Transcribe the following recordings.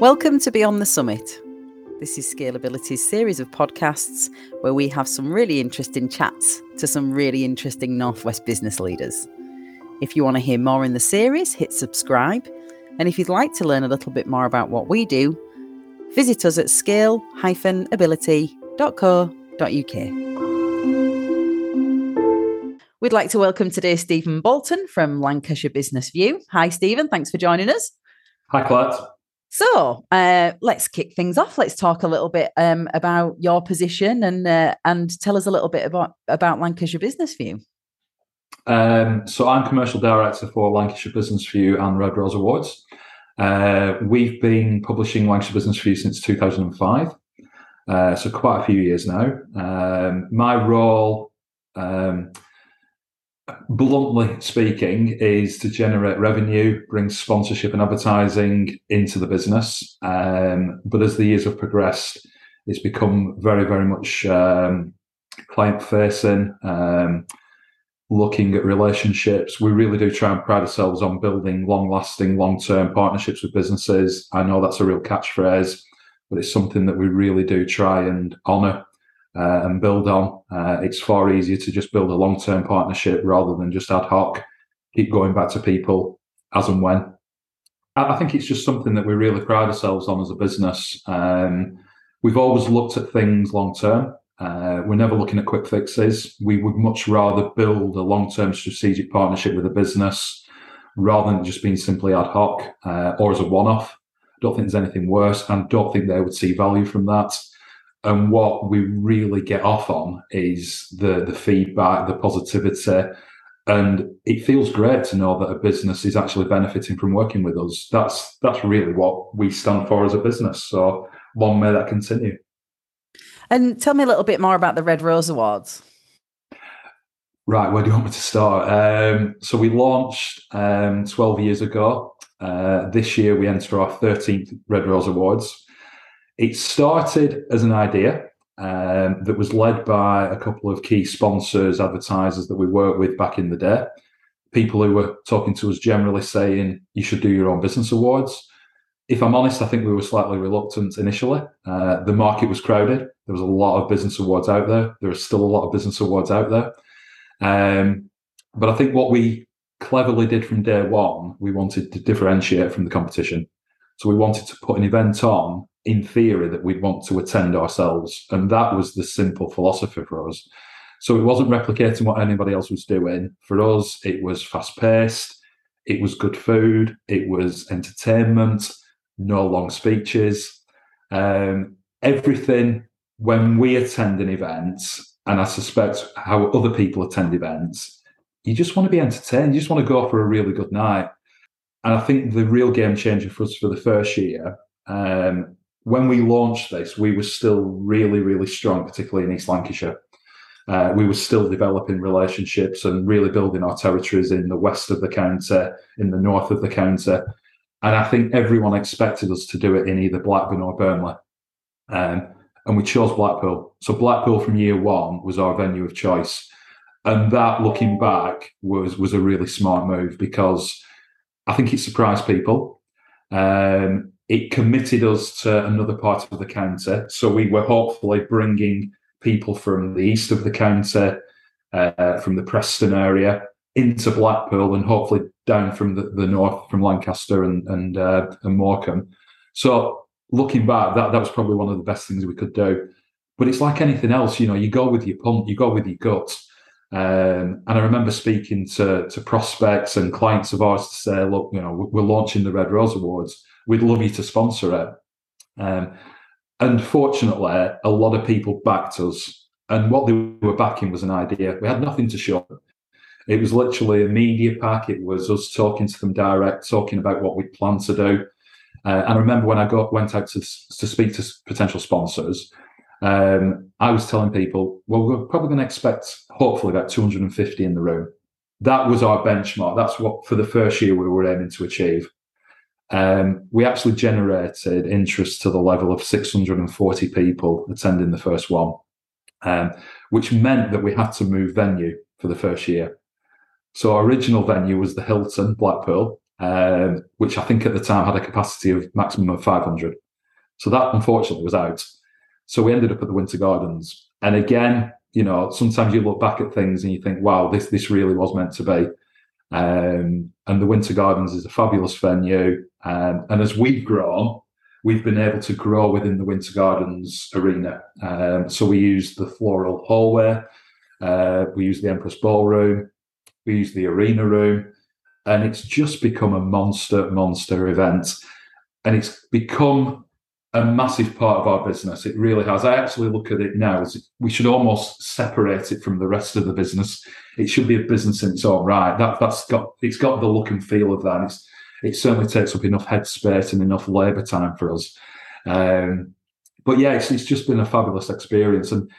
Welcome to Beyond the Summit. This is Scalability's series of podcasts where we have some really interesting chats to some really interesting Northwest business leaders. If you want to hear more in the series, hit subscribe. And if you'd like to learn a little bit more about what we do, visit us at scale-ability.co.uk. We'd like to welcome today Stephen Bolton from Lancashire Business View. Hi, Stephen. Thanks for joining us. Hi, Colette. So uh, let's kick things off. Let's talk a little bit um, about your position and uh, and tell us a little bit about about Lancashire Business View. Um, so I'm commercial director for Lancashire Business View and Red Rose Awards. Uh, we've been publishing Lancashire Business View since 2005, uh, so quite a few years now. Um, my role, um, bluntly speaking, is to generate revenue, bring sponsorship and advertising into the business. Um, but as the years have progressed, it's become very, very much um, client facing. Um, looking at relationships. We really do try and pride ourselves on building long lasting, long term partnerships with businesses. I know that's a real catchphrase, but it's something that we really do try and honour uh, and build on. Uh, it's far easier to just build a long term partnership rather than just ad hoc, keep going back to people as and when. I think it's just something that we really pride ourselves on as a business. Um, we've always looked at things long term. Uh, we're never looking at quick fixes. We would much rather build a long term strategic partnership with a business rather than just being simply ad hoc uh, or as a one off. I don't think there's anything worse and don't think they would see value from that. And what we really get off on is the, the feedback, the positivity. And it feels great to know that a business is actually benefiting from working with us. That's that's really what we stand for as a business. So long may that continue. And tell me a little bit more about the Red Rose Awards. Right, where do you want me to start? Um, so we launched um, 12 years ago. Uh, this year we enter our 13th Red Rose Awards. It started as an idea um, that was led by a couple of key sponsors, advertisers that we worked with back in the day. People who were talking to us generally saying, you should do your own business awards if I'm honest, I think we were slightly reluctant initially. Uh, the market was crowded. There was a lot of business awards out there. There are still a lot of business awards out there. Um, but I think what we cleverly did from day one, we wanted to differentiate from the competition. So we wanted to put an event on in theory that we'd want to attend ourselves. And that was the simple philosophy for us. So it wasn't replicating what anybody else was doing. For us, it was fast paced, it was good food, it was entertainment no long speeches. Um, everything when we attend an event, and I suspect how other people attend events, you just want to be entertained. You just want to go for a really good night. And I think the real game changer for us for the first year, um, when we launched this, we were still really, really strong, particularly in East Lancashire. Uh, we were still developing relationships and really building our territories in the west of the county, in the north of the county. And I think everyone expected us to do it in either Blackburn or Burnley. Um, and we chose Blackpool. So Blackpool from year one was our venue of choice. And that looking back was was a really smart move because I think it surprised people. Um, it committed us to another part of the county. So we were hopefully bringing people from the east of the county, uh, from the Preston area, into Blackpool and hopefully down from the, the north from Lancaster and and, uh, and Morecambe. So looking back, that that was probably one of the best things we could do. But it's like anything else, you know, you go with your pump, you go with your gut. Um, and I remember speaking to to prospects and clients of ours to say, look, you know, we're launching the Red Rose Awards. We'd love you to sponsor it. Um, unfortunately, a lot of people backed us. And what they were backing was an idea. We had nothing to show. It was literally a media pack. It was us talking to them direct, talking about what we plan to do. Uh, and I remember when I got went out to, to speak to potential sponsors, um, I was telling people, well, we're probably going to expect hopefully about 250 in the room. That was our benchmark. That's what for the first year we were aiming to achieve. Um, we actually generated interest to the level of 640 people attending the first one, um, which meant that we had to move venue for the first year. So our original venue was the Hilton Blackpool. um, which I think at the time had a capacity of maximum of 500. So that unfortunately was out. So we ended up at the Winter Gardens. And again, you know, sometimes you look back at things and you think, wow, this this really was meant to be. Um, and the Winter Gardens is a fabulous venue. Um, and as we've grown, we've been able to grow within the Winter Gardens arena. Um, so we use the floral hallway, uh, we use the Empress Ballroom, we use the arena room, and it's just become a monster, monster event. And it's become a massive part of our business. It really has. I actually look at it now as we should almost separate it from the rest of the business. It should be a business in its own right. That that's got it's got the look and feel of that. It's, it certainly takes up enough headspace and enough labour time for us. Um, but yeah, it's, it's just been a fabulous experience. And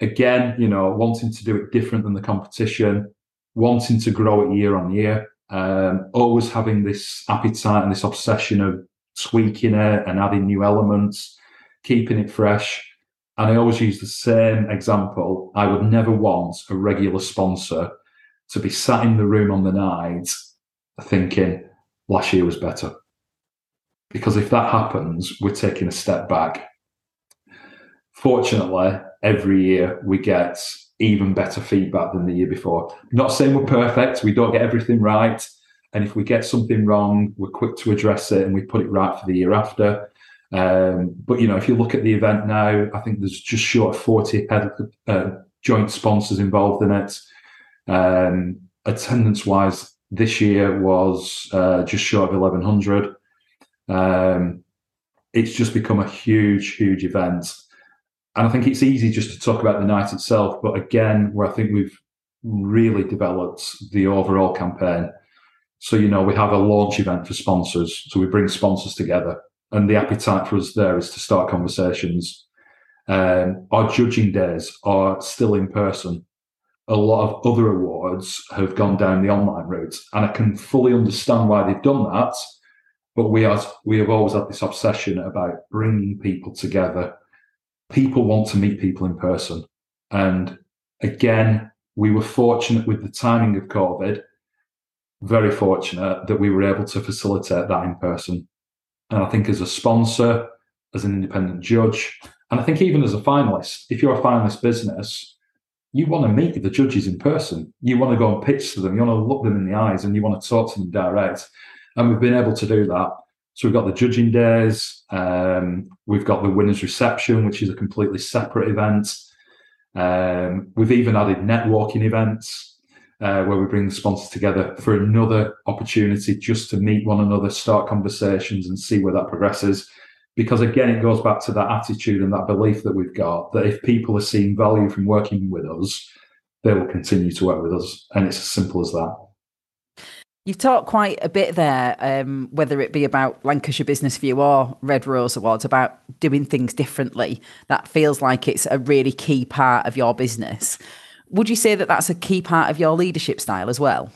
again, you know, wanting to do it different than the competition, wanting to grow it year on year, um, always having this appetite and this obsession of tweaking it and adding new elements, keeping it fresh. And I always use the same example. I would never want a regular sponsor to be sat in the room on the night thinking last year was better. Because if that happens, we're taking a step back. Fortunately, every year we get even better feedback than the year before. Not saying we're perfect, we don't get everything right. And if we get something wrong, we're quick to address it and we put it right for the year after. Um, but you know, if you look at the event now, I think there's just short of 40 uh, joint sponsors involved in it. Um, attendance wise, this year was uh, just short of 1100. Um, it's just become a huge, huge event. And I think it's easy just to talk about the night itself, but again, where I think we've really developed the overall campaign so, you know, we have a launch event for sponsors. So we bring sponsors together. And the appetite for us there is to start conversations. Um, our judging days are still in person. A lot of other awards have gone down the online route. And I can fully understand why they've done that. But we, are, we have always had this obsession about bringing people together. People want to meet people in person. And again, we were fortunate with the timing of COVID very fortunate that we were able to facilitate that in person. And I think as a sponsor, as an independent judge, and I think even as a finalist, if you're a finalist business, you want to meet the judges in person. You want to go and pitch to them. You want to look them in the eyes and you want to talk to them direct. And we've been able to do that. So we've got the judging days. Um, we've got the winners reception, which is a completely separate event. Um, we've even added networking events uh, where we bring the sponsors together for another opportunity just to meet one another, start conversations, and see where that progresses. Because again, it goes back to that attitude and that belief that we've got that if people are seeing value from working with us, they will continue to work with us. And it's as simple as that. You've talked quite a bit there, um, whether it be about Lancashire Business View or Red Rose Awards, about doing things differently. That feels like it's a really key part of your business. Would you say that that's a key part of your leadership style as well?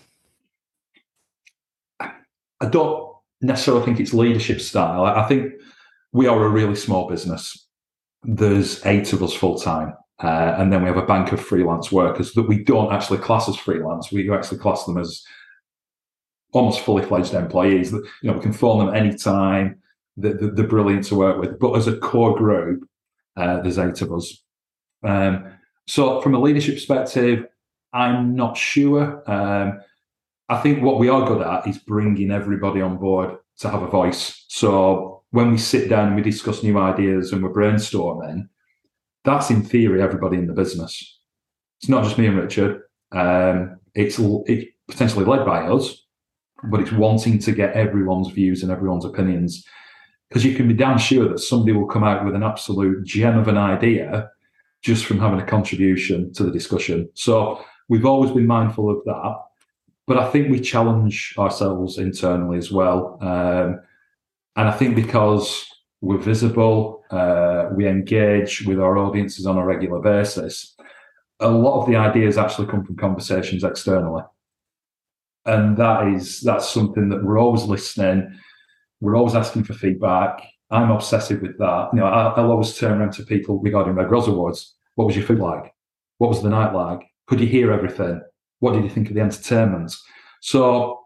I don't necessarily think it's leadership style. I think we are a really small business. There's eight of us full time. Uh, and then we have a bank of freelance workers that we don't actually class as freelance. We actually class them as almost fully fledged employees. You know, we can phone them anytime. They're, they're brilliant to work with. But as a core group, uh, there's eight of us. Um, so, from a leadership perspective, I'm not sure. Um, I think what we are good at is bringing everybody on board to have a voice. So, when we sit down and we discuss new ideas and we're brainstorming, that's in theory everybody in the business. It's not just me and Richard. Um, it's, it's potentially led by us, but it's wanting to get everyone's views and everyone's opinions. Because you can be damn sure that somebody will come out with an absolute gem of an idea just from having a contribution to the discussion. So we've always been mindful of that. But I think we challenge ourselves internally as well. Um, and I think because we're visible, uh, we engage with our audiences on a regular basis, a lot of the ideas actually come from conversations externally. And that is that's something that we're always listening. We're always asking for feedback. I'm obsessive with that. You know, I, will always turn around to people regarding Red Rose Awards. What was your food like? What was the night like? Could you hear everything? What did you think of the entertainment? So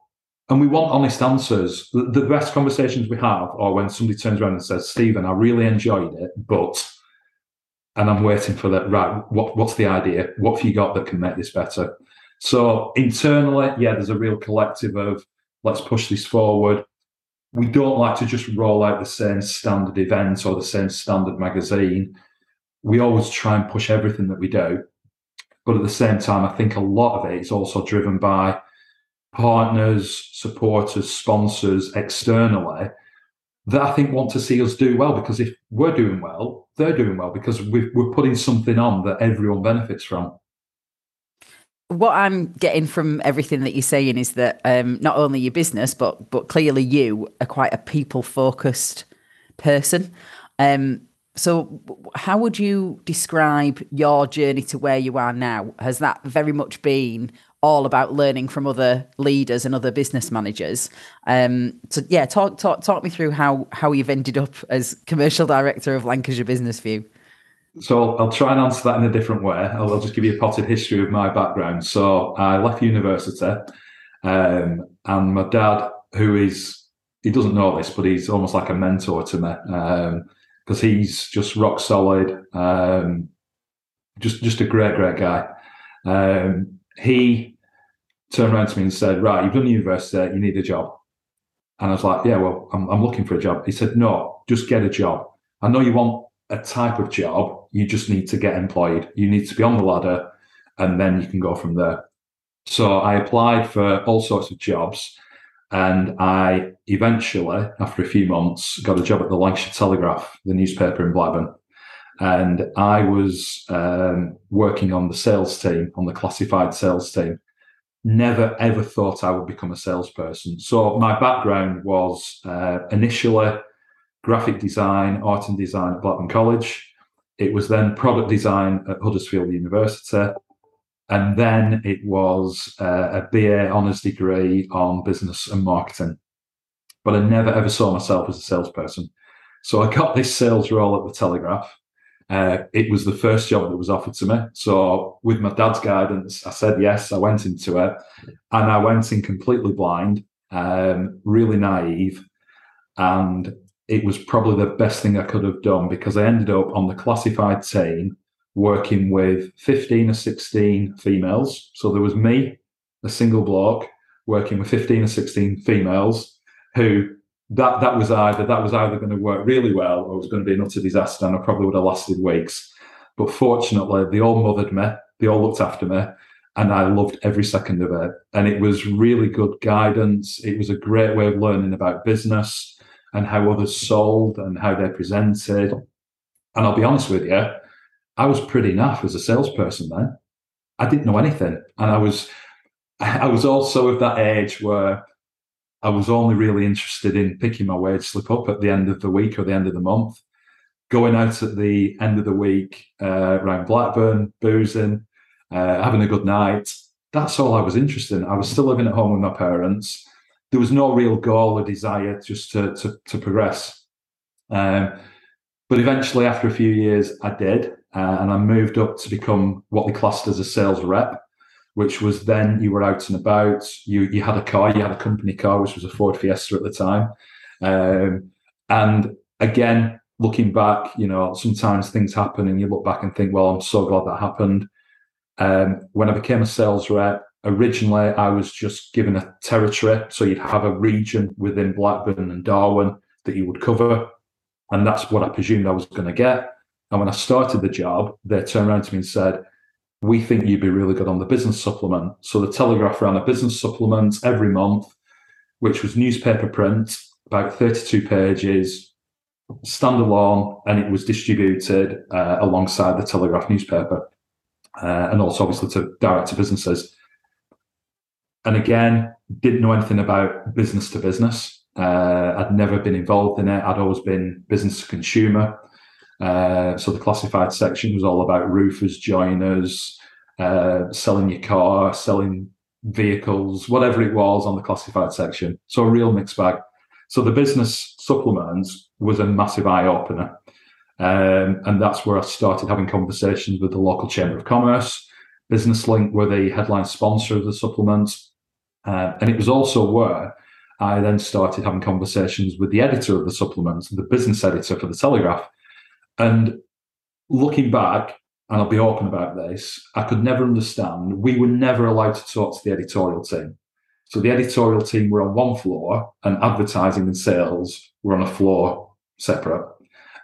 and we want honest answers. The, the, best conversations we have are when somebody turns around and says, Stephen, I really enjoyed it, but, and I'm waiting for that, right, what, what's the idea? What have you got that can make this better? So internally, yeah, there's a real collective of let's push this forward. We don't like to just roll out the same standard event or the same standard magazine. We always try and push everything that we do. But at the same time, I think a lot of it is also driven by partners, supporters, sponsors externally that I think want to see us do well. Because if we're doing well, they're doing well because we are putting something on that everyone benefits from. What I'm getting from everything that you're saying is that um, not only your business, but but clearly you are quite a people focused person. Um, so, how would you describe your journey to where you are now? Has that very much been all about learning from other leaders and other business managers. Um, so yeah, talk talk talk me through how how you've ended up as commercial director of Lancashire Business View. So I'll, try and answer that in a different way. I'll, I'll, just give you a potted history of my background. So I left university, um, and my dad, who is he doesn't know this, but he's almost like a mentor to me because um, he's just rock solid, um, just just a great great guy. Um, he turned around to me and said, Right, you've done university, you need a job. And I was like, Yeah, well, I'm, I'm looking for a job. He said, No, just get a job. I know you want a type of job, you just need to get employed. You need to be on the ladder and then you can go from there. So I applied for all sorts of jobs. And I eventually, after a few months, got a job at the Lancashire Telegraph, the newspaper in Blackburn. And I was um, working on the sales team, on the classified sales team never ever thought I would become a salesperson. So my background was uh, initially graphic design, art and design at Blackburn College. It was then product design at Huddersfield University. And then it was uh, a BA honours degree on business and marketing. But I never ever saw myself as a salesperson. So I got this sales role at the Telegraph. Uh, it was the first job that was offered to me. So, with my dad's guidance, I said yes. I went into it, and I went in completely blind, um, really naive, and it was probably the best thing I could have done because I ended up on the classified team working with 15 or 16 females. So there was me, a single bloke, working with 15 or 16 females who that that was either that was either going to work really well or it was going to be an utter disaster and I probably would have lasted weeks. But fortunately, they all mothered me, they all looked after me, and I loved every second of it. And it was really good guidance. It was a great way of learning about business and how others sold and how they're presented. And I'll be honest with you, I was pretty naff as a salesperson then. I didn't know anything. And I was I was also of that age where I was only really interested in picking my wage slip up at the end of the week or the end of the month, going out at the end of the week uh, around Blackburn, boozing, uh, having a good night. That's all I was interested in. I was still living at home with my parents. There was no real goal or desire just to to, to progress. Um, but eventually, after a few years, I did, uh, and I moved up to become what they classed as a sales rep which was then you were out and about. You you had a car, you had a company car, which was a Ford Fiesta at the time. Um, and again, looking back, you know, sometimes things happen and you look back and think, well, I'm so glad that happened. Um, when I became a sales rep, originally I was just given a territory. So you'd have a region within Blackburn and Darwin that you would cover. And that's what I presumed I was going to get. And when I started the job, they turned around to me and said, we think you'd be really good on the business supplement. So the Telegraph ran a business supplement every month, which was newspaper print, about 32 pages, standalone, and it was distributed uh, alongside the Telegraph newspaper, uh, and also obviously to direct to businesses. And again, didn't know anything about business to business. Uh, I'd never been involved in it. I'd always been business to consumer. Uh, so the classified section was all about roofers, joiners, uh, selling your car, selling vehicles, whatever it was on the classified section. So a real mixed bag. So the business supplements was a massive eye opener. Um, and that's where I started having conversations with the local Chamber of Commerce. Business Link were the headline sponsor of the supplements. Uh, and it was also where I then started having conversations with the editor of the supplement, the business editor for the Telegraph. And looking back, and I'll be open about this, I could never understand. We were never allowed to talk to the editorial team. So the editorial team were on one floor, and advertising and sales were on a floor separate.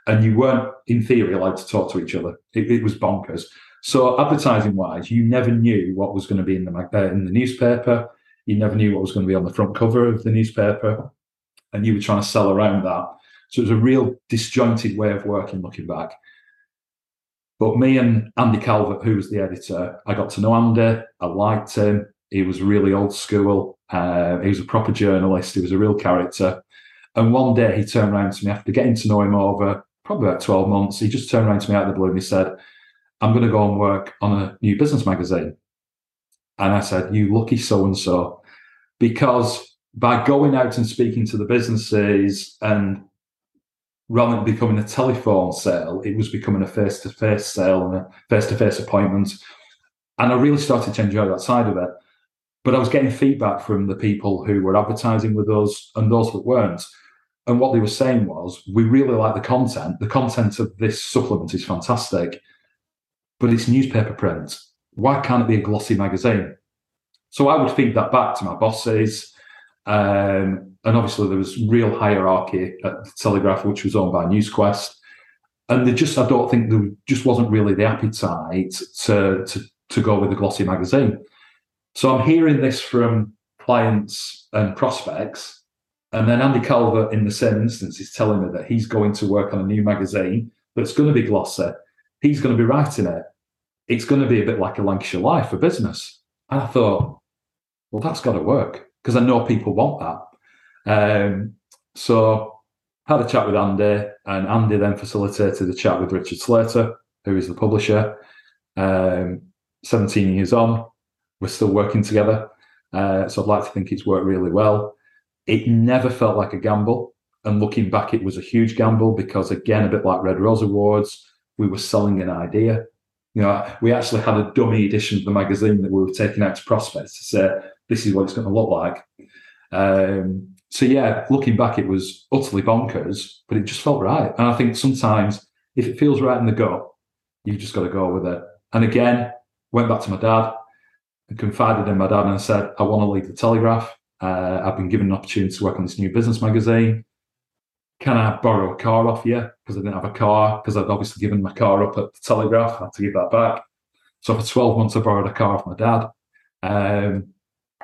And you weren't, in theory, allowed to talk to each other. It, it was bonkers. So advertising wise, you never knew what was going to be in the uh, in the newspaper. You never knew what was going to be on the front cover of the newspaper, and you were trying to sell around that. So it was a real disjointed way of working. Looking back, but me and Andy Calvert, who was the editor, I got to know Andy. I liked him. He was really old school. Uh, he was a proper journalist. He was a real character. And one day he turned around to me after getting to know him over probably about 12 months. He just turned around to me out of the blue and he said, I'm going to go and work on a new business magazine. And I said, You lucky so and so. Because by going out and speaking to the businesses and rather than becoming a telephone sale, it was becoming a face to face sale and a face to face appointment. And I really started to enjoy that side of it. But I was getting feedback from the people who were advertising with us and those that weren't. And what they were saying was, we really like the content. The content of this supplement is fantastic, but it's newspaper print. Why can't it be a glossy magazine? So I would feed that back to my bosses. Um, and obviously, there was real hierarchy at the Telegraph, which was owned by NewsQuest. And they just, I don't think there just wasn't really the appetite to, to, to go with a glossy magazine. So I'm hearing this from clients and prospects. And then Andy Calvert, in the same instance, is telling me that he's going to work on a new magazine that's going to be glossy. He's going to be writing it. It's going to be a bit like a Lancashire Life for business. And I thought, well, that's got to work because I know people want that. Um, so had a chat with Andy, and Andy then facilitated a chat with Richard Slater, who is the publisher. Um, 17 years on, we're still working together. Uh, so I'd like to think it's worked really well. It never felt like a gamble. And looking back, it was a huge gamble because, again, a bit like Red Rose Awards, we were selling an idea. Know, we actually had a dummy edition of the magazine that we were taking out to prospects to say, this is what it's going to look like. Um, so, yeah, looking back, it was utterly bonkers, but it just felt right. And I think sometimes if it feels right in the gut, you've just got to go with it. And again, went back to my dad and confided in my dad and said, I want to leave the Telegraph. Uh, I've been given an opportunity to work on this new business magazine. Can I borrow a car off you? Because I didn't have a car, because I'd obviously given my car up at the Telegraph. I had to give that back. So for 12 months, I borrowed a car off my dad. Um,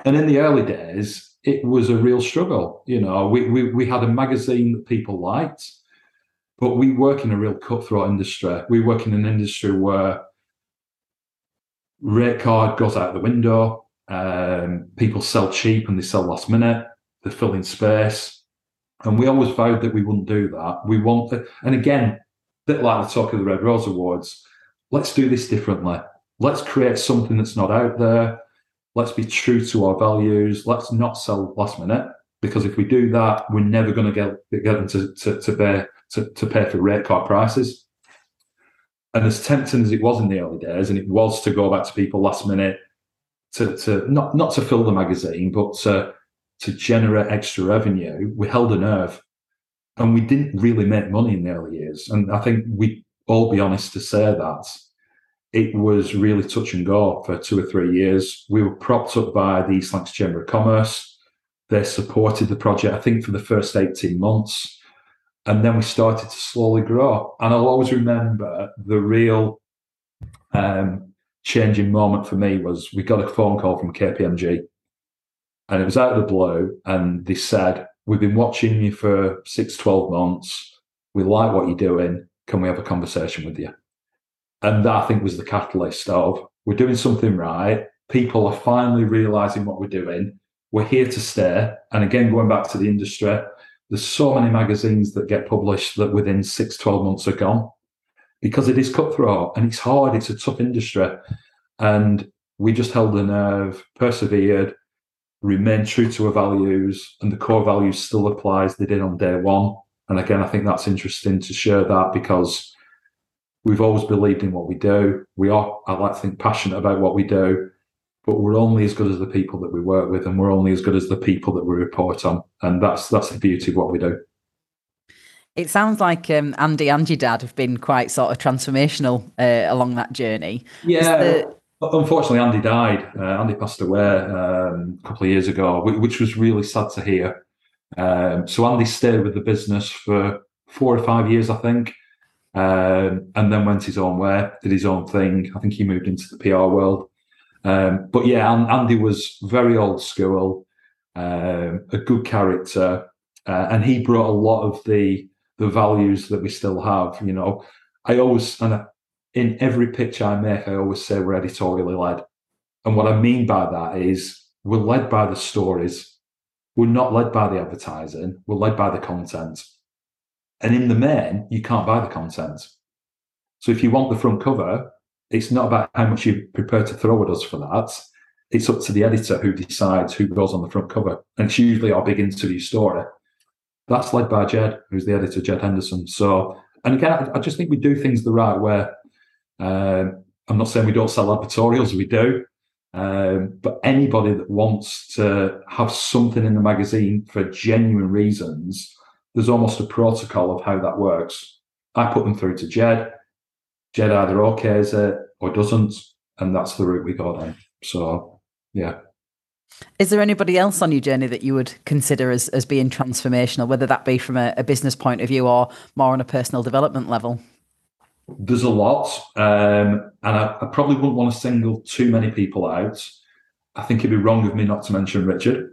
and in the early days, it was a real struggle. You know, we, we, we had a magazine that people liked, but we work in a real cutthroat industry. We work in an industry where rate card goes out the window. Um, people sell cheap and they sell last minute. They're filling space. And we always vowed that we wouldn't do that. We want, to, and again, a bit like the talk of the Red Rose Awards, let's do this differently. Let's create something that's not out there. Let's be true to our values. Let's not sell last minute because if we do that, we're never going to get get them to to, to pay to, to pay for rate card prices. And as tempting as it was in the early days, and it was to go back to people last minute to, to not not to fill the magazine, but to to generate extra revenue, we held a nerve. And we didn't really make money in the early years. And I think we all be honest to say that it was really touch and go for two or three years. We were propped up by the East Lancs Chamber of Commerce. They supported the project, I think, for the first 18 months and then we started to slowly grow. And I'll always remember the real um, changing moment for me was we got a phone call from KPMG, and it was out of the blue, and they said, "We've been watching you for six, 12 months. We like what you're doing. Can we have a conversation with you?" And that I think was the catalyst of we're doing something right. People are finally realizing what we're doing. We're here to stay. And again, going back to the industry, there's so many magazines that get published that within six, 12 months are gone because it is cutthroat and it's hard. It's a tough industry. And we just held a nerve, persevered, remained true to our values, and the core values still applies. They did on day one. And again, I think that's interesting to share that because we've always believed in what we do. We are, I like to think, passionate about what we do. but we're only as good as the people that we work with, and we're only as good as the people that we report on, and that's that's the beauty of what we do. It sounds like um, Andy and your dad have been quite sort of transformational uh, along that journey. Yeah. Unfortunately, Andy died. Uh, Andy passed away um, a couple of years ago, which was really sad to hear. Um, so Andy stayed with the business for four or five years, I think, um, and then went his own way, did his own thing. I think he moved into the PR world. Um, but yeah, Andy was very old school, um, a good character, uh, and he brought a lot of the the values that we still have. You know, I always and in every pitch I make, I always say we're editorially led, and what I mean by that is we're led by the stories. We're not led by the advertising. We're led by the content. And in the main, you can't buy the content. So if you want the front cover, it's not about how much you're prepared to throw at us for that. It's up to the editor who decides who goes on the front cover. And it's usually our big interview story. That's led by Jed, who's the editor, Jed Henderson. So, and again, I just think we do things the right way. Um, I'm not saying we don't sell advertorials, we do. Um, but anybody that wants to have something in the magazine for genuine reasons, there's almost a protocol of how that works. I put them through to Jed. Jed either okays it or doesn't, and that's the route we go down. So, yeah. Is there anybody else on your journey that you would consider as, as being transformational, whether that be from a, a business point of view or more on a personal development level? There's a lot, um, and I, I, probably wouldn't want to single too many people out. I think it'd be wrong of me not to mention Richard.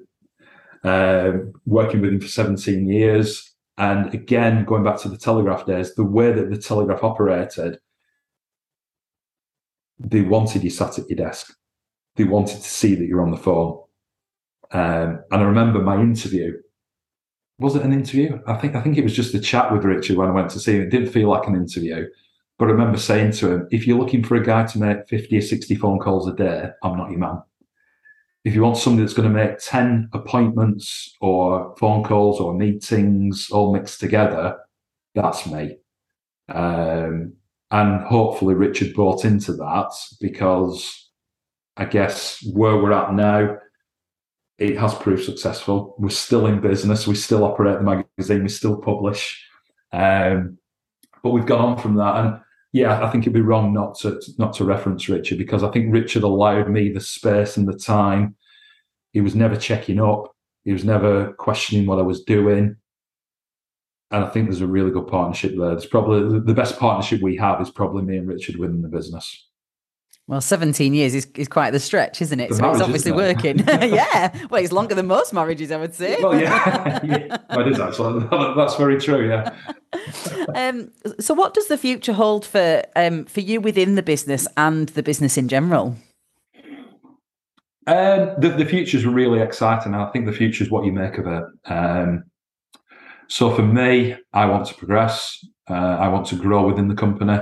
Um, working with him for 17 years, and again, going back to the Telegraph days, the way that the Telegraph operated, they wanted you sat at your desk. They wanted to see that you're on the phone. Um, and I remember my interview. Was it an interview? I think I think it was just a chat with Richard when I went to see him. It didn't feel like an interview. But I remember saying to him, if you're looking for a guy to make 50 or 60 phone calls a day, I'm not your man. If you want somebody that's going to make 10 appointments or phone calls or meetings all mixed together, that's me. Um, and hopefully Richard bought into that because I guess where we're at now, it has proved successful. We're still in business. We still operate the magazine. We still publish. Um, but we've gone on from that. And yeah, I think it'd be wrong not to not to reference Richard because I think Richard allowed me the space and the time. He was never checking up. He was never questioning what I was doing. And I think there's a really good partnership there. It's probably the best partnership we have is probably me and Richard within the business. Well, 17 years is, is quite the stretch, isn't it? The so marriage, it's obviously working. yeah. Well, it's longer than most marriages, I would say. Well, yeah. yeah. It is actually. That's very true. Yeah. Um, so, what does the future hold for um, for you within the business and the business in general? Um, the, the future is really exciting. I think the future is what you make of it. Um, so, for me, I want to progress. Uh, I want to grow within the company.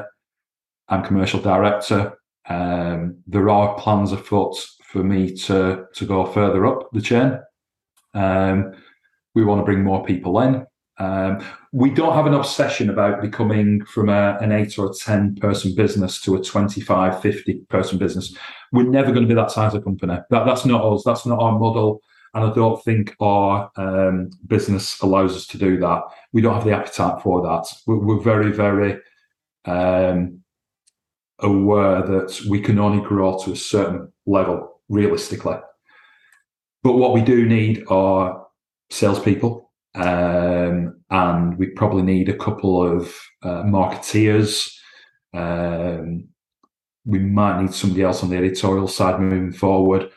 I'm commercial director. Um, there are plans afoot for me to to go further up the chain. Um, we want to bring more people in. Um, we don't have an obsession about becoming from a, an eight or a 10 person business to a 25, 50 person business. We're never going to be that size of company. That, that's not us. That's not our model. And I don't think our um, business allows us to do that. We don't have the appetite for that. We're, we're very, very um, aware that we can only grow to a certain level realistically. But what we do need are salespeople, um, and we probably need a couple of uh, marketeers. Um, we might need somebody else on the editorial side moving forward.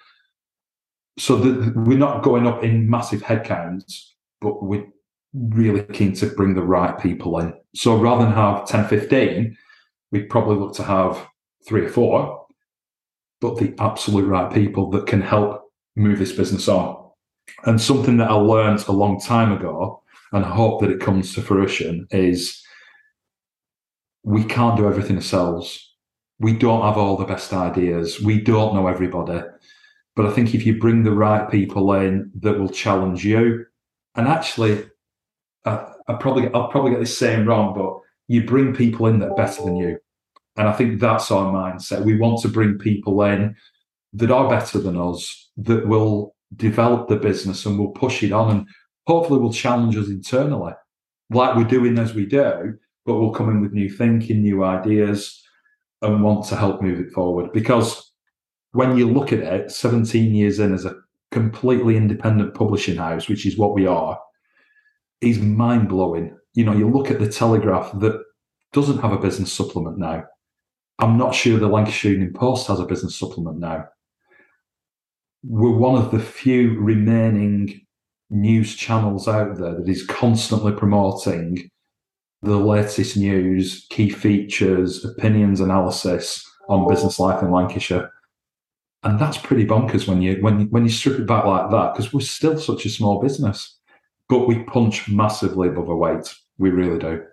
So the, we're not going up in massive headcounts, but we're really keen to bring the right people in. So rather than have 10, 15, we'd probably look to have three or four, but the absolute right people that can help move this business on. And something that I learned a long time ago, and I hope that it comes to fruition, is we can't do everything ourselves. We don't have all the best ideas. We don't know everybody. But I think if you bring the right people in that will challenge you, and actually, I, I probably I'll probably get this saying wrong, but you bring people in that are better than you. And I think that's our mindset. We want to bring people in that are better than us that will develop the business and will push it on and hopefully will challenge us internally, like we're doing as we do, but we'll come in with new thinking, new ideas, and want to help move it forward. Because when you look at it, 17 years in as a completely independent publishing house, which is what we are, is mind blowing. You know, you look at the Telegraph that doesn't have a business supplement now. I'm not sure the Lancashire Evening Post has a business supplement now. We're one of the few remaining news channels out there that is constantly promoting the latest news, key features, opinions, analysis on business life in Lancashire. And that's pretty bonkers when you when when you strip it back like that, because we're still such a small business. But we punch massively above our weight. We really do.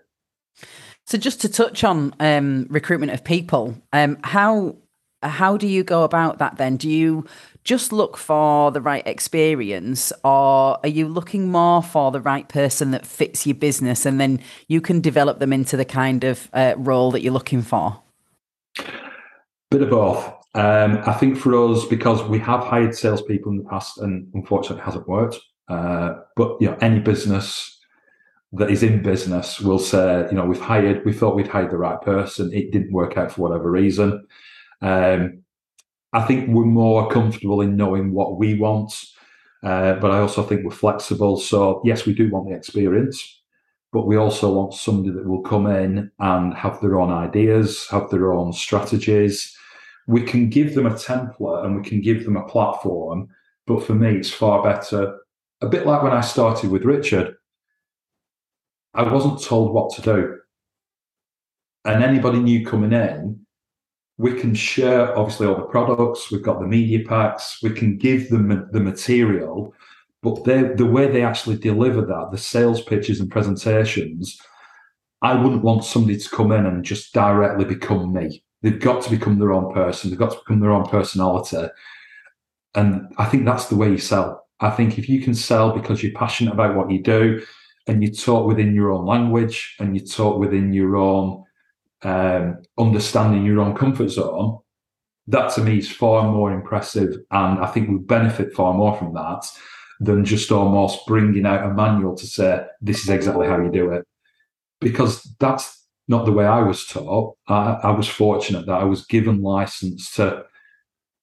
So just to touch on um, recruitment of people, um, how how do you go about that then? Do you just look for the right experience or are you looking more for the right person that fits your business and then you can develop them into the kind of uh, role that you're looking for? Bit of both. Um, I think for us, because we have hired salespeople in the past and unfortunately it hasn't worked. Uh, but you know, any business that is in business will say, you know, we've hired, we thought we'd hired the right person. It didn't work out for whatever reason. Um, I think we're more comfortable in knowing what we want, uh, but I also think we're flexible. So yes, we do want the experience, but we also want somebody that will come in and have their own ideas, have their own strategies. We can give them a template and we can give them a platform, but for me, it's far better. A bit like when I started with Richard, I wasn't told what to do. And anybody new coming in, we can share obviously all the products we've got the media packs we can give them the material but the way they actually deliver that the sales pitches and presentations i wouldn't want somebody to come in and just directly become me. They've got to become their own person they've got to become their own personality. And i think that's the way you sell. I think if you can sell because you're passionate about what you do and you talk within your own language and you talk within your own um, understanding your own comfort zone, that to me is far more impressive. And I think we benefit far more from that than just almost bringing out a manual to say, this is exactly how you do it. Because that's not the way I was taught. I, I was fortunate that I was given license to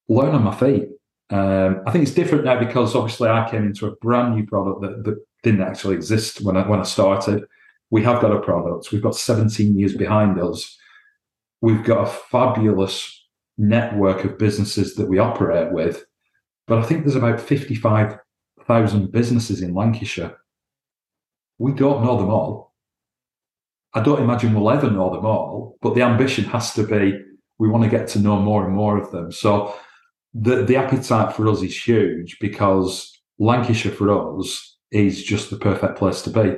learn on my feet. Um, I think it's different now because obviously I came into a brand new product that, that didn't actually exist when I when I started we have got a product. We've got 17 years behind us. We've got a fabulous network of businesses that we operate with. But I think there's about 55,000 businesses in Lancashire. We don't know them all. I don't imagine we'll ever know them all, but the ambition has to be we want to get to know more and more of them. So the, the appetite for us is huge because Lancashire for us is just the perfect place to be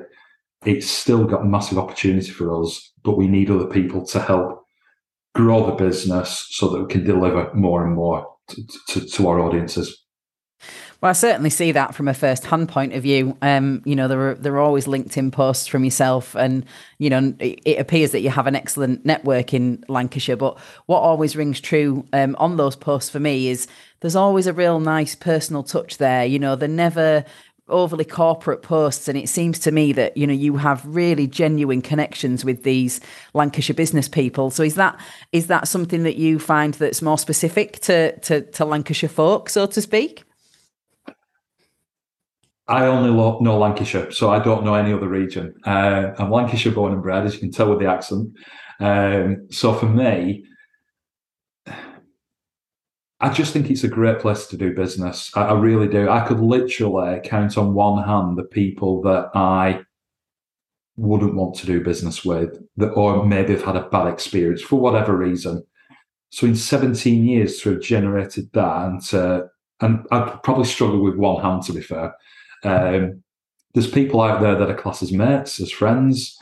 it's still got massive opportunity for us, but we need other people to help grow the business so that we can deliver more and more to, to, to our audiences. Well, I certainly see that from a first-hand point of view. Um, you know, there are there are always LinkedIn posts from yourself, and you know, it, it appears that you have an excellent network in Lancashire. But what always rings true um, on those posts for me is there's always a real nice personal touch there. You know, they're never overly corporate posts and it seems to me that you know you have really genuine connections with these Lancashire business people so is that is that something that you find that's more specific to to, to Lancashire folk so to speak I only know Lancashire, so I don't know any other region. Uh, I'm Lancashire born and bred, as you can tell with the accent. Um, so for me, I just think it's a great place to do business. I, I, really do. I could literally count on one hand the people that I wouldn't want to do business with, that or maybe have had a bad experience for whatever reason. So in 17 years to have generated that, and to, and I'd probably struggle with one hand to be fair. Um, there's people out there that are classed as mates, as friends,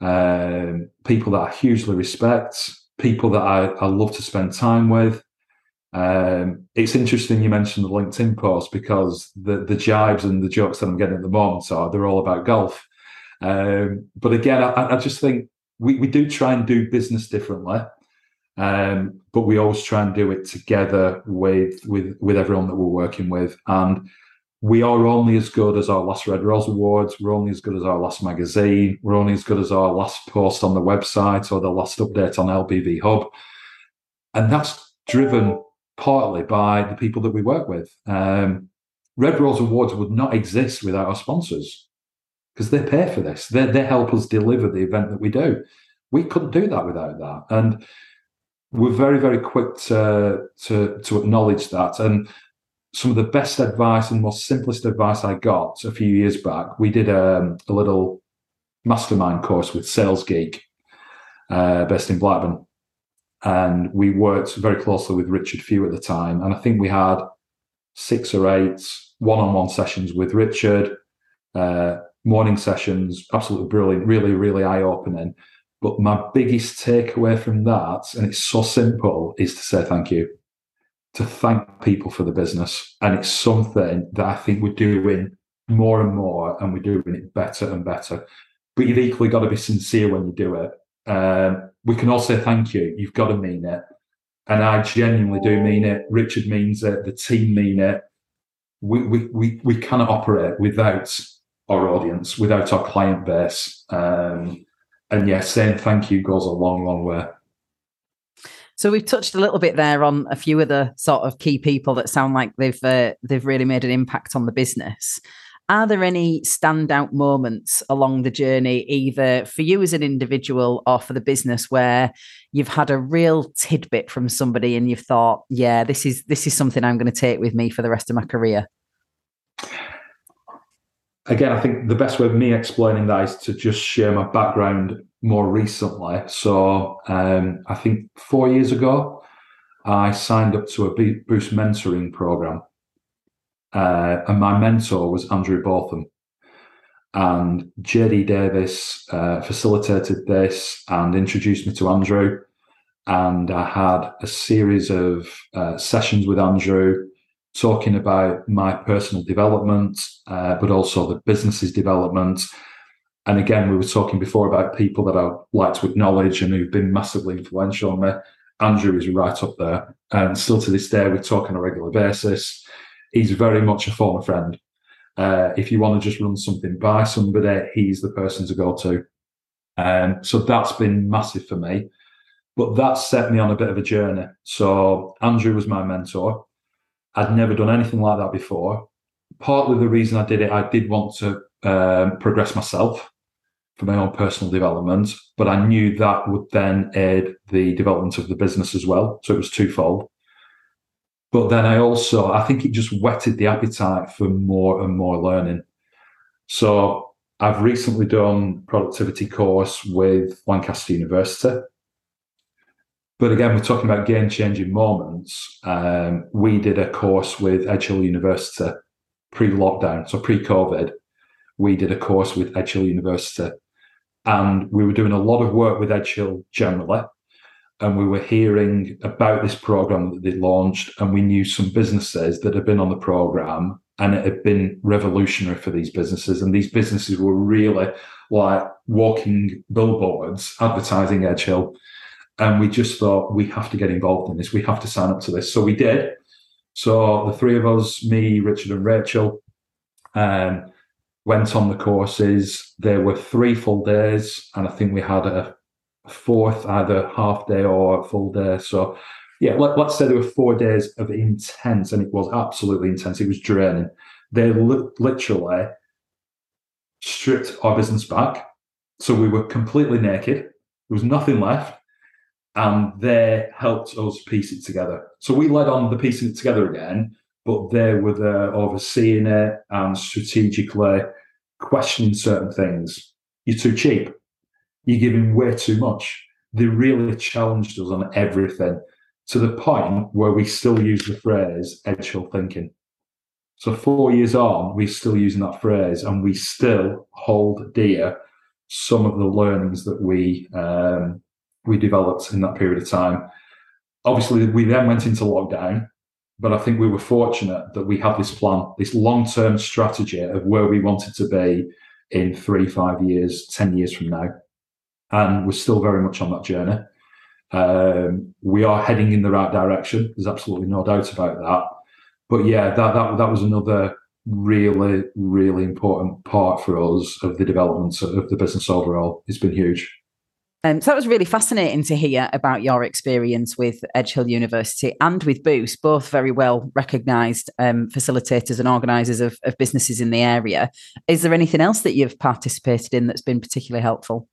um, people that I hugely respect, people that I, I love to spend time with. Um, it's interesting you mentioned the LinkedIn post because the the jibes and the jokes that I'm getting at the moment are they're all about golf. Um, but again, I, I, just think we, we do try and do business differently. Um, but we always try and do it together with with with everyone that we're working with. And we are only as good as our last Red Rose Awards. We're only as good as our last magazine. We're only as good as our last post on the website or the last update on LBV Hub. And that's driven partly by the people that we work with. Um, Red Rose Awards would not exist without our sponsors because they pay for this. They, they help us deliver the event that we do. We couldn't do that without that. And we're very, very quick to, to, to acknowledge that. And some of the best advice and most simplest advice I got a few years back. We did a, um, a little mastermind course with Sales Geek, uh, based in Blackburn, and we worked very closely with Richard Few at the time. And I think we had six or eight one-on-one sessions with Richard, uh, morning sessions, absolutely brilliant, really, really eye-opening. But my biggest takeaway from that, and it's so simple, is to say thank you to thank people for the business. And it's something that I think we're doing more and more, and we're doing it better and better. But you've equally got to be sincere when you do it. Um, we can all say thank you. You've got to mean it. And I genuinely do mean it. Richard means it. The team mean it. We, we, we, we cannot operate without our audience, without our client base. Um, and yeah, saying thank you goes a long, long way. So we've touched a little bit there on a few of the sort of key people that sound like they've uh, they've really made an impact on the business. Are there any standout moments along the journey, either for you as an individual or for the business, where you've had a real tidbit from somebody and you've thought, "Yeah, this is this is something I'm going to take with me for the rest of my career"? Again, I think the best way of me explaining that is to just share my background more recently. So um, I think four years ago, I signed up to a Boost mentoring program. Uh, and my mentor was Andrew Botham. And JD Davis uh, facilitated this and introduced me to Andrew. And I had a series of uh, sessions with Andrew talking about my personal development, uh, but also the business's development and again, we were talking before about people that I'd like to acknowledge and who've been massively influential on me. Andrew is right up there. And still to this day, we talk on a regular basis. He's very much a former friend. Uh, if you want to just run something by somebody, he's the person to go to. Um, so that's been massive for me. But that set me on a bit of a journey. So Andrew was my mentor. I'd never done anything like that before. Partly the reason I did it, I did want to um, progress myself for my own personal development, but I knew that would then aid the development of the business as well. So it was twofold. But then I also, I think it just whetted the appetite for more and more learning. So I've recently done productivity course with Lancaster University. But again, we're talking about game changing moments. Um, we did a course with Edge Hill University pre lockdown, so pre COVID. We did a course with Edge Hill University and we were doing a lot of work with Edge Hill generally. And we were hearing about this program that they launched, and we knew some businesses that had been on the program, and it had been revolutionary for these businesses. And these businesses were really like walking billboards advertising Edge Hill. And we just thought we have to get involved in this. We have to sign up to this. So we did. So the three of us, me, Richard, and Rachel, um, went on the courses. There were three full days, and I think we had a fourth, either half day or full day. So, yeah, let, us say there were four days of intense, and it was absolutely intense. It was draining. They li- literally stripped our business back. So we were completely naked. There was nothing left. And they helped us piece it together. So we led on the piecing it together again but they were there overseeing it and strategically questioning certain things. You're too cheap. You're giving way too much. They really challenged us on everything to the point where we still use the phrase edge hill thinking. So four years on, we're still using that phrase and we still hold dear some of the learnings that we um, we developed in that period of time. Obviously, we then went into lockdown but I think we were fortunate that we had this plan, this long term strategy of where we wanted to be in three, five years, 10 years from now. And we're still very much on that journey. Um, we are heading in the right direction. There's absolutely no doubt about that. But yeah, that that that was another really really important part for us of the development of the business overall. It's been huge. Um, so that was really fascinating to hear about your experience with Edge Hill University and with Boost, both very well recognised um, facilitators and organisers of, of businesses in the area. Is there anything else that you've participated in that's been particularly helpful?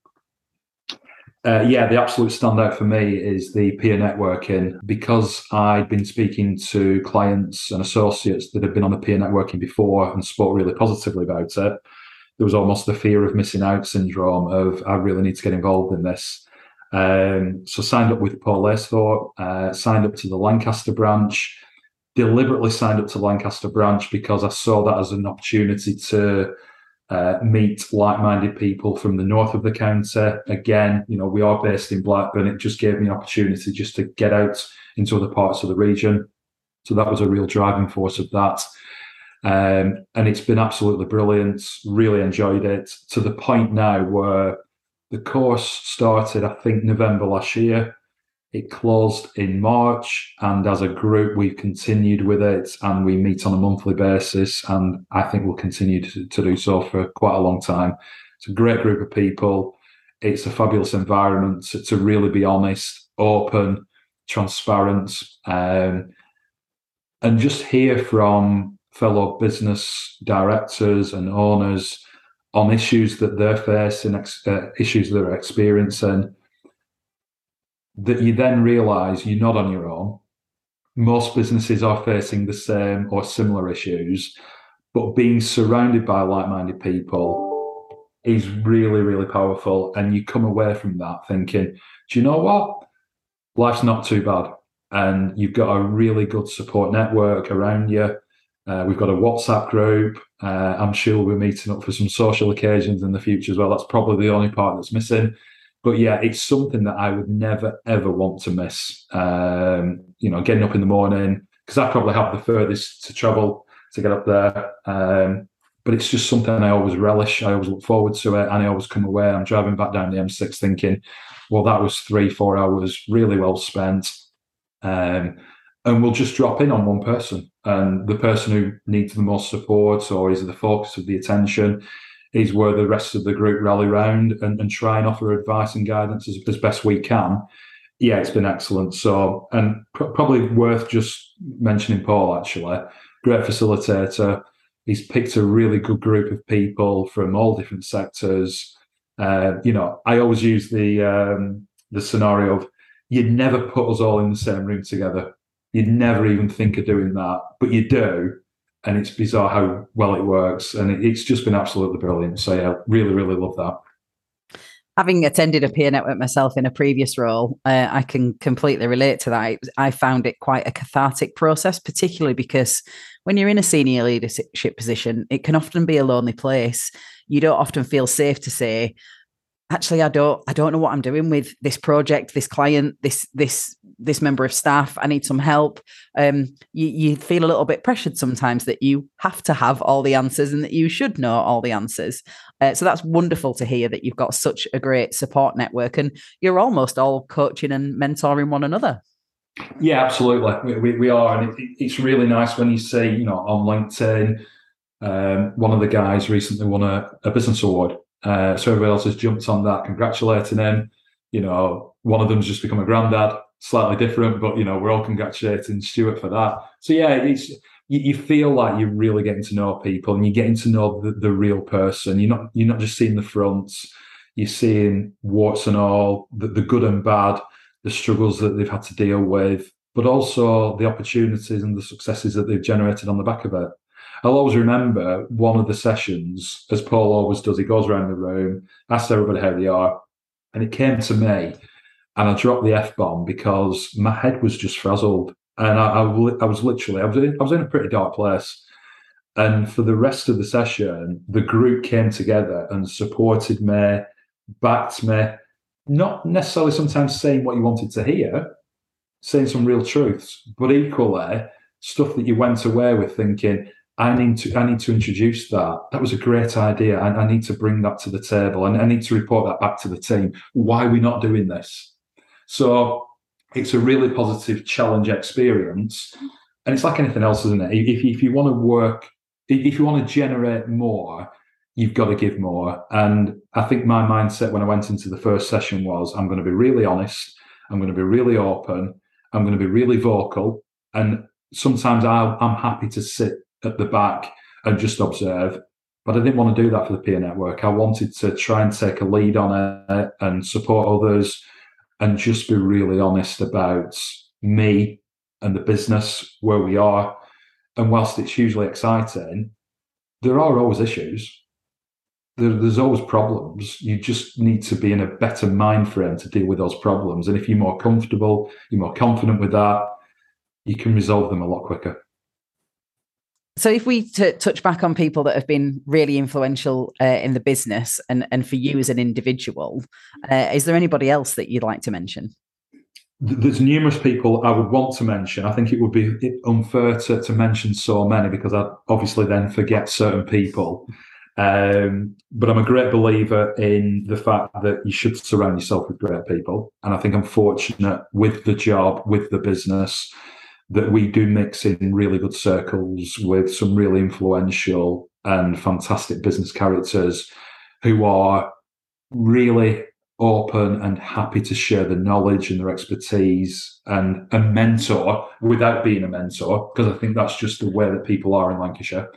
Uh, yeah, the absolute standout for me is the peer networking because I'd been speaking to clients and associates that had been on the peer networking before and spoke really positively about it. There was almost the fear of missing out syndrome of I really need to get involved in this. Um, so signed up with Paul Lacethorpe, uh, signed up to the Lancaster branch, deliberately signed up to Lancaster branch because I saw that as an opportunity to uh, meet like-minded people from the north of the county. Again, you know, we are based in Blackburn. It just gave me an opportunity just to get out into other parts of the region. So that was a real driving force of that. Um, and it's been absolutely brilliant. Really enjoyed it to the point now where the course started, I think, November last year. It closed in March, and as a group, we've continued with it, and we meet on a monthly basis. And I think we'll continue to, to do so for quite a long time. It's a great group of people. It's a fabulous environment to, to really be honest, open, transparent, um, and just hear from fellow business directors and owners on issues that they're facing, uh, issues they're experiencing that you then realize you're not on your own. Most businesses are facing the same or similar issues, but being surrounded by like minded people is really, really powerful. And you come away from that thinking, do you know what? Life's not too bad. And you've got a really good support network around you. Uh, we've got a WhatsApp group. Uh, I'm sure we're meeting up for some social occasions in the future as well. That's probably the only part that's missing but yeah, it's something that I would never ever want to miss. Um, you know, getting up in the morning because I probably have the furthest to travel to get up there. Um, but it's just something I always relish. I always look forward to it, and I always come away. I'm driving back down the M6 thinking, well, that was three, four hours really well spent. Um, and we'll just drop in on one person, and the person who needs the most support or is the focus of the attention is where the rest of the group rally round and, and try and offer advice and guidance as, as best we can. Yeah, it's been excellent. So, and pr- probably worth just mentioning Paul actually, great facilitator. He's picked a really good group of people from all different sectors. Uh, you know, I always use the um, the scenario of you'd never put us all in the same room together. You'd never even think of doing that, but you do and it's bizarre how well it works. And it, it's just been absolutely brilliant. So yeah, really, really love that. Having attended a peer network myself in a previous role, uh, I can completely relate to that. I found it quite a cathartic process, particularly because when you're in a senior leadership position, it can often be a lonely place. You don't often feel safe to say, actually i don't i don't know what i'm doing with this project this client this this this member of staff. I need some help. Um you, you feel a little bit pressured sometimes that you have to have all the answers and that you should know all the answers. Uh, so that's wonderful to hear that you've got such a great support network and you're almost all coaching and mentoring one another. Yeah absolutely. We, we, are. And it, it's really nice when you see you know on linkedin um, one of the guys recently won a, a business award uh, so everybody else has jumped on that, congratulating him. You know, one of them's just become a granddad, slightly different, but you know, we're all congratulating Stuart for that. So yeah, it's you, you feel like you're really getting to know people and you're getting to know the, the real person. You're not you're not just seeing the fronts, you're seeing warts and all, the, the good and bad, the struggles that they've had to deal with, but also the opportunities and the successes that they've generated on the back of it. I'll always remember one of the sessions, as Paul always does, he goes around the room, asks everybody how they are, and it came to me, and I dropped the F bomb because my head was just frazzled. And I, I, I was literally, I was, in, I was in a pretty dark place. And for the rest of the session, the group came together and supported me, backed me, not necessarily sometimes saying what you wanted to hear, saying some real truths, but equally stuff that you went away with thinking, I need to I need to introduce that. That was a great idea. I, I need to bring that to the table and I need to report that back to the team. Why are we not doing this? So it's a really positive challenge experience. And it's like anything else, isn't it? If, if you want to work, if you want to generate more, you've got to give more. And I think my mindset when I went into the first session was I'm going to be really honest, I'm going to be really open, I'm going to be really vocal. And sometimes i am happy to sit at the back and just observe. But I didn't want to do that for the peer network. I wanted to try and take a lead on it and support others and just be really honest about me and the business where we are. And whilst it's hugely exciting, there are always issues. There, there's always problems. You just need to be in a better mind frame to deal with those problems. And if you're more comfortable, you're more confident with that, you can resolve them a lot quicker. So, if we t- touch back on people that have been really influential uh, in the business, and and for you as an individual, uh, is there anybody else that you'd like to mention? There's numerous people I would want to mention. I think it would be unfair to, to mention so many because I'd obviously then forget certain people. Um, but I'm a great believer in the fact that you should surround yourself with great people. And I think I'm fortunate with the job, with the business, that we do mix in really good circles with some really influential and fantastic business characters who are really open and happy to share the knowledge and their expertise and a mentor without being a mentor, because I think that's just the way that people are in Lancashire.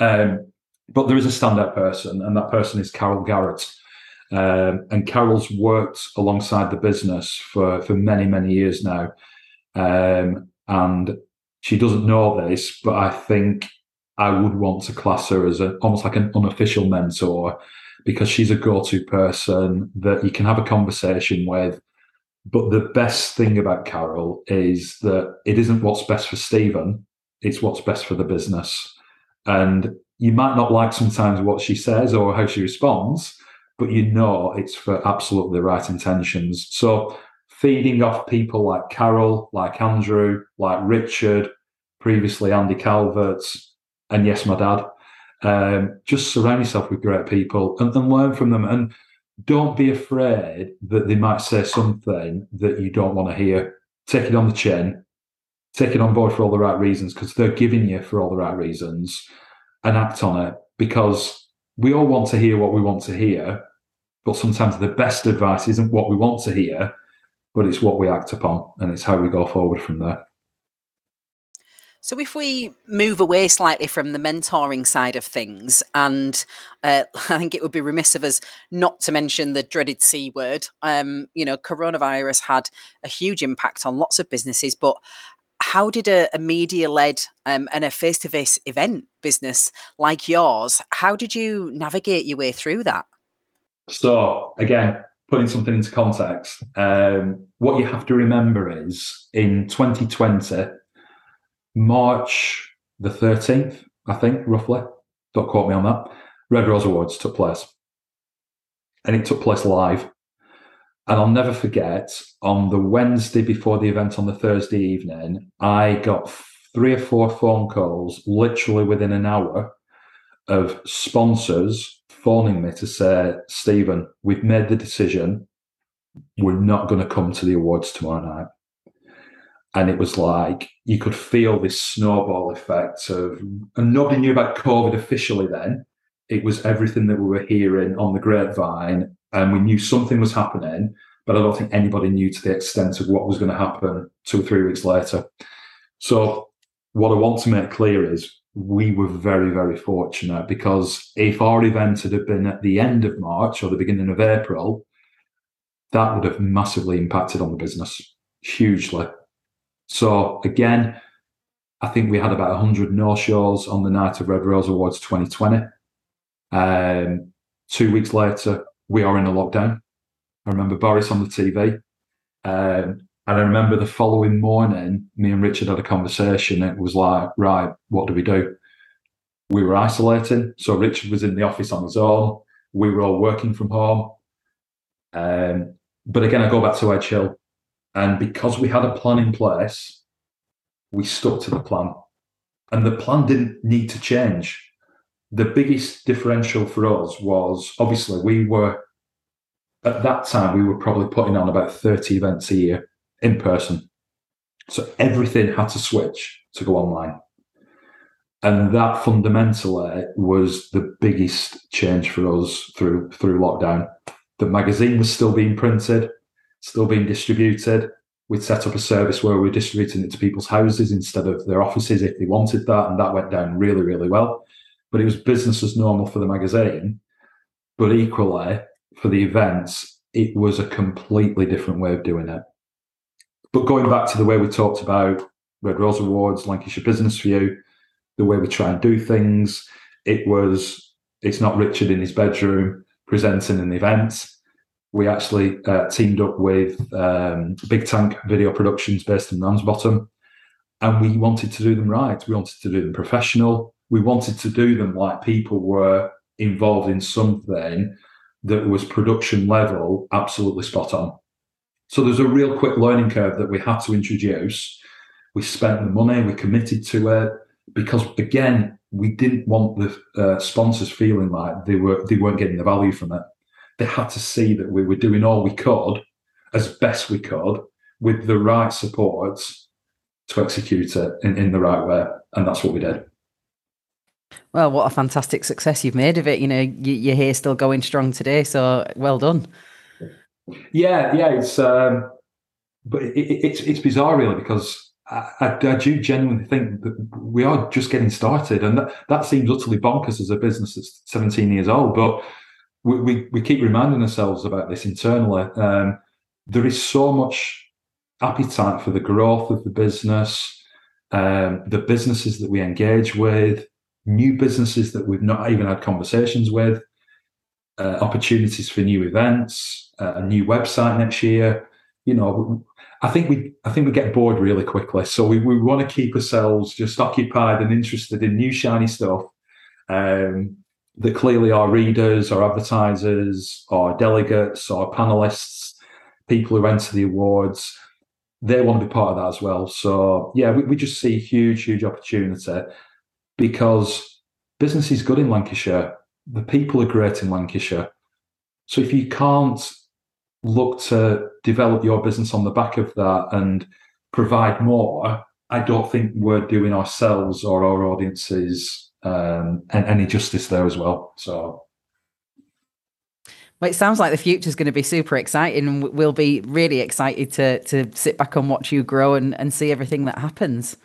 Um, but there is a standout person, and that person is Carol Garrett. Um, and Carol's worked alongside the business for, for many, many years now. Um, and she doesn't know this, but I think I would want to class her as a, almost like an unofficial mentor because she's a go-to person that you can have a conversation with. But the best thing about Carol is that it isn't what's best for Stephen; it's what's best for the business. And you might not like sometimes what she says or how she responds, but you know it's for absolutely the right intentions. So feeding off people like Carol, like Andrew, like Richard, previously Andy Calvert's, and yes, my dad. Um, just surround yourself with great people and, and learn from them. And don't be afraid that they might say something that you don't want to hear. Take it on the chin, take it on board for all the right reasons because they're giving you for all the right reasons and act on it because we all want to hear what we want to hear. But sometimes the best advice isn't what we want to hear but it's what we act upon and it's how we go forward from there. So, if we move away slightly from the mentoring side of things, and uh, I think it would be remiss of us not to mention the dreaded C word. Um, you know, coronavirus had a huge impact on lots of businesses, but how did a, a media led um, and a face to face event business like yours, how did you navigate your way through that? So, again, putting something into context, um, what you have to remember is in 2020, March the 13th, I think, roughly, don't quote me on that, Red Rose Awards took place. And it took place live. And I'll never forget, on the Wednesday before the event on the Thursday evening, I got three or four phone calls literally within an hour of sponsors phoning me to say, Stephen, we've made the decision. We're not going to come to the awards tomorrow night. And it was like you could feel this snowball effect of, and nobody knew about COVID officially then. It was everything that we were hearing on the grapevine, and we knew something was happening, but I don't think anybody knew to the extent of what was going to happen two or three weeks later. So, what I want to make clear is we were very, very fortunate because if our event had been at the end of March or the beginning of April, that would have massively impacted on the business hugely. So again, I think we had about 100 no shows on the night of Red Rose Awards 2020. Um, two weeks later, we are in a lockdown. I remember Boris on the TV. Um, and I remember the following morning, me and Richard had a conversation. It was like, right, what do we do? We were isolating. So Richard was in the office on his own. We were all working from home. Um, but again, I go back to Edge Hill. And because we had a plan in place, we stuck to the plan. And the plan didn't need to change. The biggest differential for us was obviously we were, at that time, we were probably putting on about 30 events a year in person. So everything had to switch to go online. And that fundamentally was the biggest change for us through through lockdown. The magazine was still being printed, still being distributed. We'd set up a service where we were distributing it to people's houses instead of their offices if they wanted that, and that went down really, really well. But it was business as normal for the magazine. But equally, for the events, it was a completely different way of doing it. But going back to the way we talked about Red Rose Awards, Lancashire Business View, the way we try and do things, it was, it's not Richard in his bedroom presenting an event. We actually uh, teamed up with um, Big Tank Video Productions based in Ramsbottom, and we wanted to do them right. We wanted to do them professional. We wanted to do them like people were involved in something that was production level, absolutely spot on. So there's a real quick learning curve that we had to introduce. We spent the money, we committed to it because again, we didn't want the uh, sponsors feeling like they were they weren't getting the value from it. They had to see that we were doing all we could as best we could with the right supports to execute it in, in the right way. And that's what we did. Well, what a fantastic success you've made of it. You know, you, are here still going strong today. So well done. Yeah, yeah. It's, um, but it, it, it's, it's bizarre really because I, I, I, do genuinely think that we are just getting started. And that, that seems utterly bonkers as a business that's 17 years old. But we, we, we keep reminding ourselves about this internally. Um, there is so much appetite for the growth of the business, um, the businesses that we engage with, new businesses that we've not even had conversations with, uh, opportunities for new events, uh, a new website next year. You know, I think we I think we get bored really quickly. So we, we want to keep ourselves just occupied and interested in new shiny stuff. Um, that clearly our readers, our advertisers, our delegates, our panelists, people who enter the awards, they want to be part of that as well. So yeah, we, we just see huge, huge opportunity because business is good in Lancashire. The people are great in Lancashire. So if you can't look to develop your business on the back of that and provide more, I don't think we're doing ourselves or our audiences um, any justice there as well. So. Well, it sounds like the future is going to be super exciting. and We'll be really excited to to sit back and watch you grow and, and see everything that happens.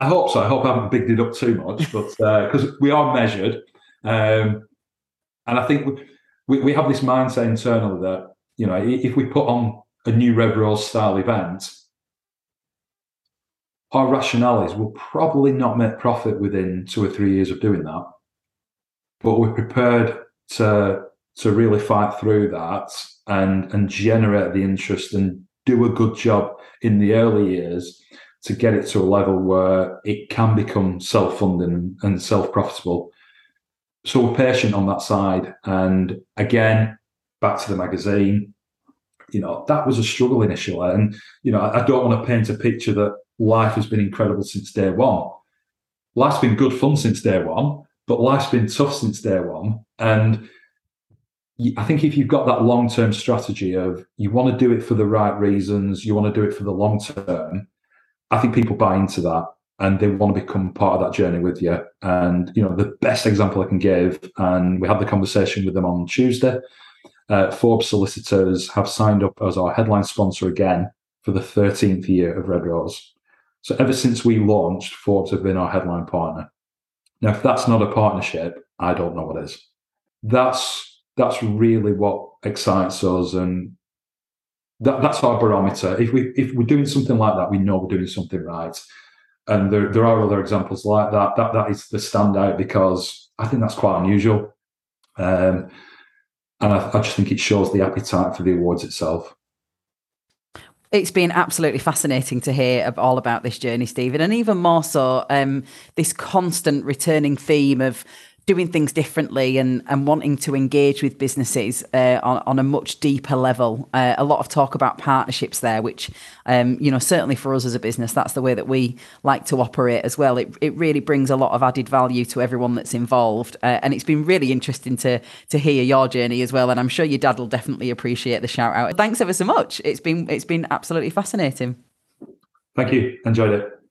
I hope so. I hope I haven't bigged it up too much, but because uh, we are measured, um, and I think we, we have this mindset internally that you know if we put on a new Red Rose style event, our rationale is we'll probably not make profit within two or three years of doing that, but we're prepared to to really fight through that and and generate the interest and do a good job in the early years to get it to a level where it can become self-funding and self-profitable. So patient on that side. And again, back to the magazine, you know, that was a struggle initially. And, you know, I, don't want to paint a picture that life has been incredible since day one. Life's been good fun since day one, but life's been tough since day one. And I think if you've got that long term strategy of you want to do it for the right reasons, you want to do it for the long term, I think people buy into that and they want to become part of that journey with you. And you know, the best example I can give, and we had the conversation with them on Tuesday. Uh, Forbes solicitors have signed up as our headline sponsor again for the 13th year of Red Rose. So ever since we launched, Forbes have been our headline partner. Now, if that's not a partnership, I don't know what is. That's that's really what excites us, and that, that's our barometer. If we if we're doing something like that, we know we're doing something right. And there, there are other examples like that. That that is the standout because I think that's quite unusual. Um, and I, I just think it shows the appetite for the awards itself. It's been absolutely fascinating to hear all about this journey, Stephen, and even more so, um, this constant returning theme of doing things differently and, and wanting to engage with businesses uh, on, on a much deeper level. Uh, a lot of talk about partnerships there, which, um, you know, certainly for us as a business, that's the way that we like to operate as well. It, it really brings a lot of added value to everyone that's involved. Uh, and it's been really interesting to, to hear your journey as well. And I'm sure your dad will definitely appreciate the shout out. Thanks ever so much. It's been, it's been absolutely fascinating. Thank you. Enjoyed it.